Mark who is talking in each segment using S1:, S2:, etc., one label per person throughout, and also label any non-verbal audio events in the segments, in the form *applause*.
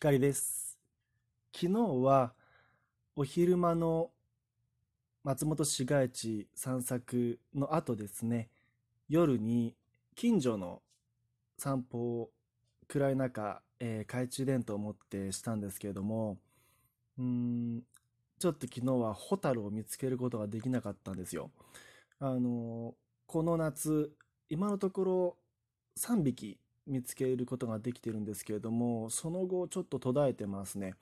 S1: 光です。昨日はお昼間の松本市街地散策の後ですね、夜に近所の散歩を暗い中、えー、懐中電灯を持ってしたんですけれども、うん、ちょっと昨日はホタルを見つけることができなかったんですよ。あの、この夏、今のところ3匹見つけることができてるんですけれども、その後ちょっと途絶えてますね。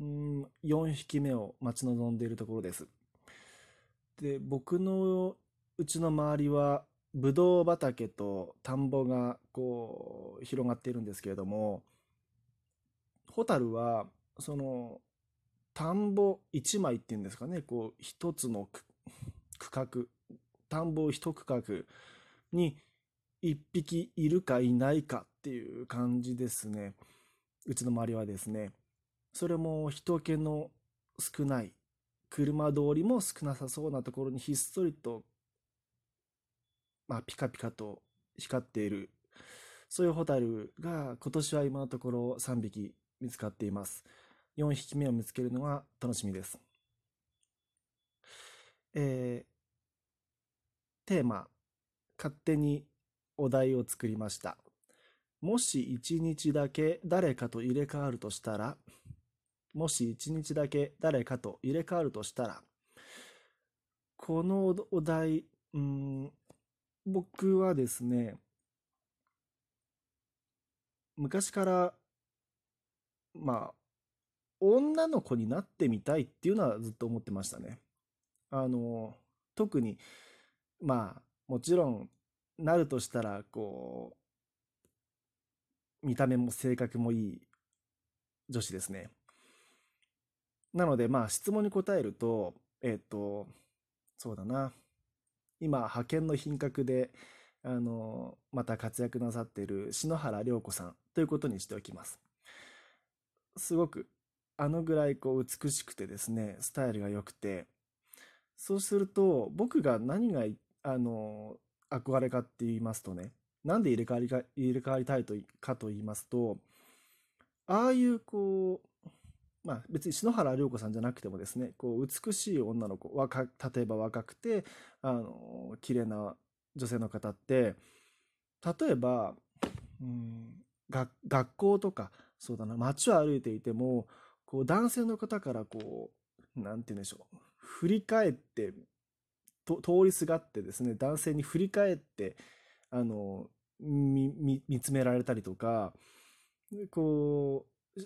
S1: うん、4匹目を待ち望んでいるところです。で、僕のうちの周りは、ブドウ畑と田んぼがこう広がっているんですけれども、ホタルは、その、田んぼ1枚っていうんですかね、こう、一つの区画、田んぼ一区画に一匹いるかいないかっていう感じですね。うちの周りはですね。それも人気の少ない、車通りも少なさそうなところにひっそりと、まあ、ピカピカと光っている、そういうホタルが今年は今のところ3匹見つかっています。4匹目を見つけるのが楽しみです。えー、テーマ、勝手にお題を作りました。もし一日だけ誰かと入れ替わるとしたら、もし一日だけ誰かと入れ替わるとしたら、このお題、うん、僕はですね、昔から、まあ、女の子になってみたいっていうのはずっと思ってましたね。あの、特に、まあ、もちろんなるとしたら、こう、見た目も性格もいい女子ですね。なので、まあ、質問に答えると、えっ、と、そうだな。今、派遣の品格で、あの、また活躍なさっている篠原涼子さんということにしておきます。すごく、あのぐらいこう美しくてですね、スタイルが良くて、そうすると、僕が何が、あの、憧れかって言いますとね、なんで入れ替わりか、入れ替わりたいとかと言いますと、ああいうこう、まあ別に篠原涼子さんじゃなくてもですね、こう美しい女の子、若例えば若くて、あの、綺麗な女性の方って、例えば、うん、が学校とか、そうだな、街を歩いていても、こう男性の方からこう、なんて言うんでしょう、振り返って通りすがってですね、男性に振り返って、あの、見つめられたりとか、こう、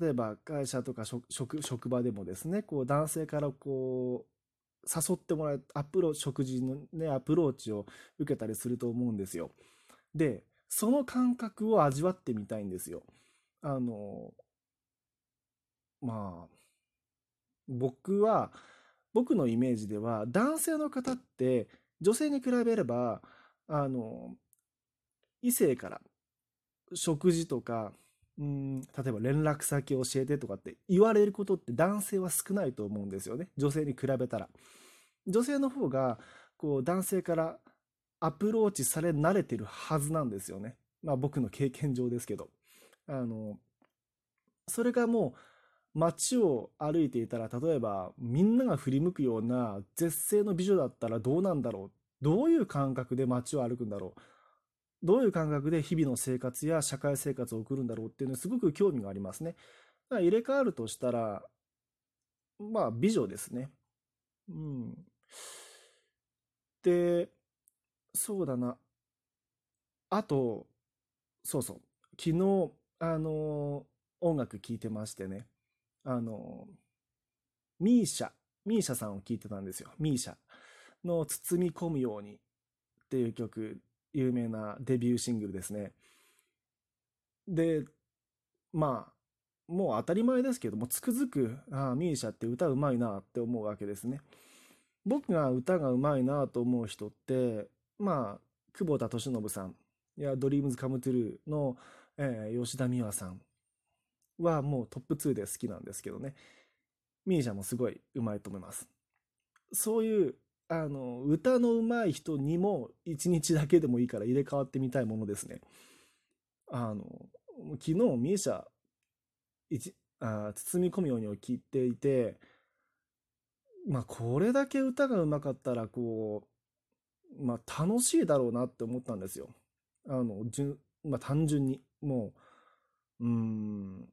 S1: 例えば会社とか職職場でもですね、こう男性からこう、誘ってもらう、アプロ食事のね、アプローチを受けたりすると思うんですよ。で、その感覚を味わってみたいんですよ。あの、まあ、僕は、僕のイメージでは、男性の方って女性に比べれば、あの、異性から食事とか、うん、例えば連絡先教えてとかって言われることって男性は少ないと思うんですよね。女性に比べたら。女性の方が、こう、男性からアプローチされ慣れてるはずなんですよね。まあ僕の経験上ですけど。あの、それがもう、街を歩いていたら、例えばみんなが振り向くような絶世の美女だったらどうなんだろう？どういう感覚で街を歩くんだろう？どういう感覚で日々の生活や社会生活を送るんだろう？っていうのすごく興味がありますね。だから入れ替わるとしたら、まあ美女ですね。うん。で、そうだな。あと、そうそう。昨日、あの、音楽聴いてましてね。あの、ミーシャ、ミーシャさんを聴いてたんですよ。ミーシャの包み込むようにっていう曲、有名なデビューシングルですね。で、まあ、もう当たり前ですけども、つくづく、ああ、ミーシャって歌うまいなって思うわけですね。僕が歌がうまいなと思う人って、まあ、久保田利伸さんいやドリームズカムトゥルーの、えー、吉田美和さんはもうトップ2で好きなんですけどね。ミーシャもすごい上手いと思います。そういう、あの、歌の上手い人にも一日だけでもいいから入れ替わってみたいものですね。あの、昨日ミーシャあ包み込むようにを聞いていて、まあ、これだけ歌がうまかったら、こう、まあ、楽しいだろうなって思ったんですよ。あの、じゅまあ、単純に。もう、うん、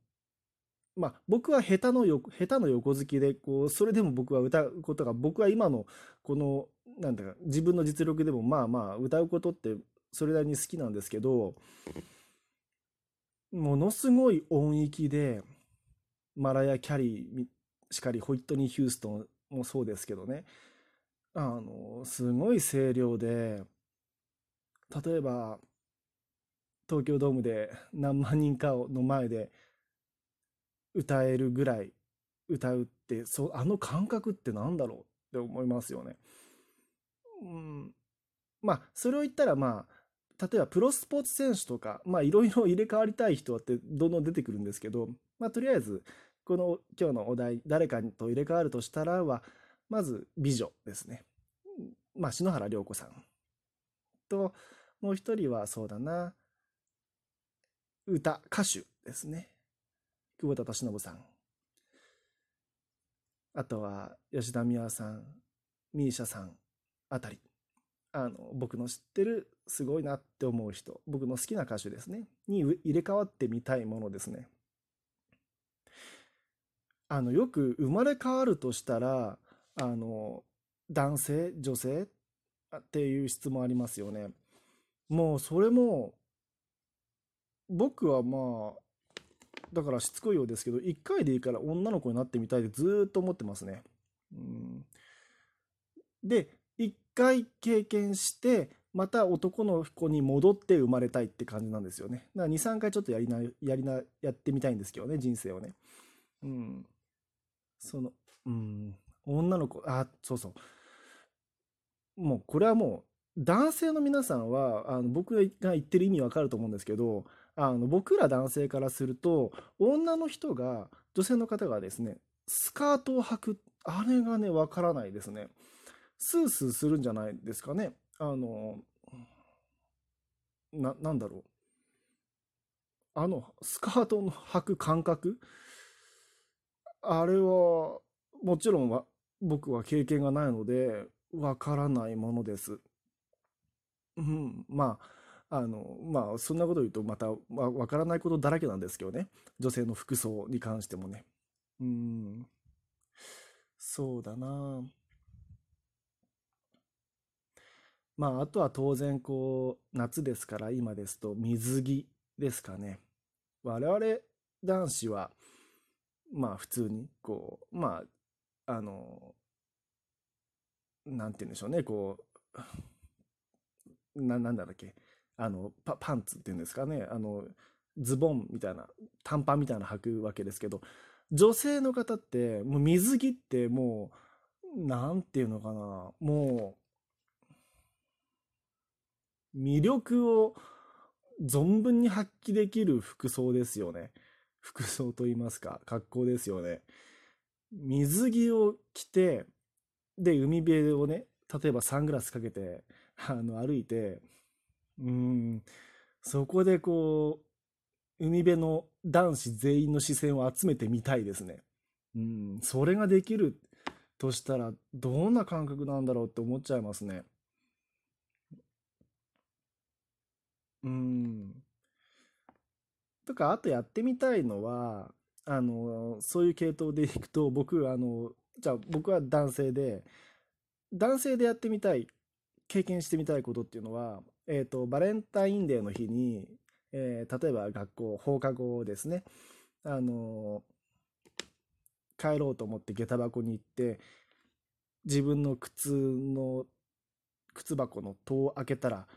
S1: まあ、僕は下手のよ、下手の横好きで、こう、それでも僕は歌うことが、僕は今の、この、なんだか、自分の実力でも、まあまあ、歌うことって、それなりに好きなんですけど、ものすごい音域で、マラヤ・キャリーしかり、ホイットニー・ヒューストンもそうですけどね、あの、すごい声量で、例えば、東京ドームで何万人かの前で歌えるぐらい歌うって、そあの感覚って何だろう？って思いますよね。うん、まあ、それを言ったら、まあ、例えばプロスポーツ選手とか、まあ、いろいろ *laughs* 入れ替わりたい人ってどんどん出てくるんですけど、まあ、とりあえず、この今日のお題、誰かと入れ替わるとしたらは、まず美女ですね。まあ、篠原涼子さん。と、もう一人はそうだな、歌、歌手ですね。久保田敏信さん。あとは、吉田美和さん、ミーシャさんあたり。あの、僕の知ってるすごいなって思う人、僕の好きな歌手ですね。に入れ替わってみたいものですね。あの、よく生まれ変わるとしたら、あの、男性、女性っていう質問ありますよね。もうそれも、僕はまあ、だからしつこいようですけど、1回でいいから女の子になってみたいってずっと思ってますね。うん、で、1回経験して、また男の子に戻って生まれたいって感じなんですよね。だから2、3回ちょっとやりな、やりな、やってみたいんですけどね、人生をね。うん。その、うん、女の子、あ、そうそう。もう、これはもう、男性の皆さんは、あの僕が言ってる意味わかると思うんですけど、あの僕ら男性からすると、女の人が、女性の方がですね、スカートを履く、あれがね、わからないですね。スースーするんじゃないですかね。あの、な、なんだろう。あの、スカートの履く感覚？あれは、もちろんは、僕は経験がないので、わからないものです。うん、まあ、あの、まあ、そんなこと言うとまた、わ、わからないことだらけなんですけどね。女性の服装に関してもね。うん、そうだなまあ、あとは当然、こう、夏ですから、今ですと水着ですかね。我々男子は、まあ、普通に、こう、まあ、あの、なんて言うんでしょうね、こう、な、なんだっけ、あの、パ、パンツっていうんですかね、あの、ズボンみたいな、短パンみたいな履くわけですけど、女性の方って、もう水着ってもう、なんていうのかな、もう、魅力を存分に発揮できる服装ですよね。服装と言いますか、格好ですよね。水着を着て、で、海辺をね、例えばサングラスかけて、あの、歩いて、うん、そこでこう、海辺の男子全員の視線を集めてみたいですね。うん、それができるとしたら、どんな感覚なんだろうって思っちゃいますね。うん。とか、あとやってみたいのは、あの、そういう系統でいくと、僕、あの、じゃあ僕は男性で、男性でやってみたい、経験してみたいことっていうのは、えっと、バレンタインデーの日に、えー例えば学校、放課後ですね、あの、帰ろうと思って下駄箱に行って、自分の靴の、靴箱の戸を開けたら、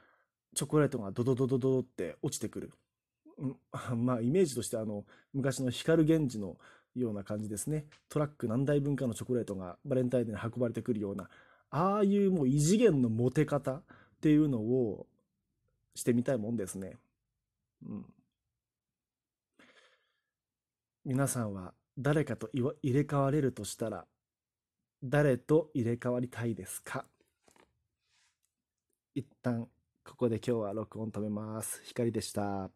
S1: チョコレートがドドドドドって落ちてくる。うん *laughs* まあ、イメージとしてあの、昔の光源氏のような感じですね。トラック何台分かのチョコレートがバレンタインデーに運ばれてくるような、ああいうもう異次元のモテ方っていうのをしてみたいもんですね。うん。皆さんは誰かと入れ替われるとしたら、誰と入れ替わりたいですか？一旦ここで今日は録音止めます。光でした。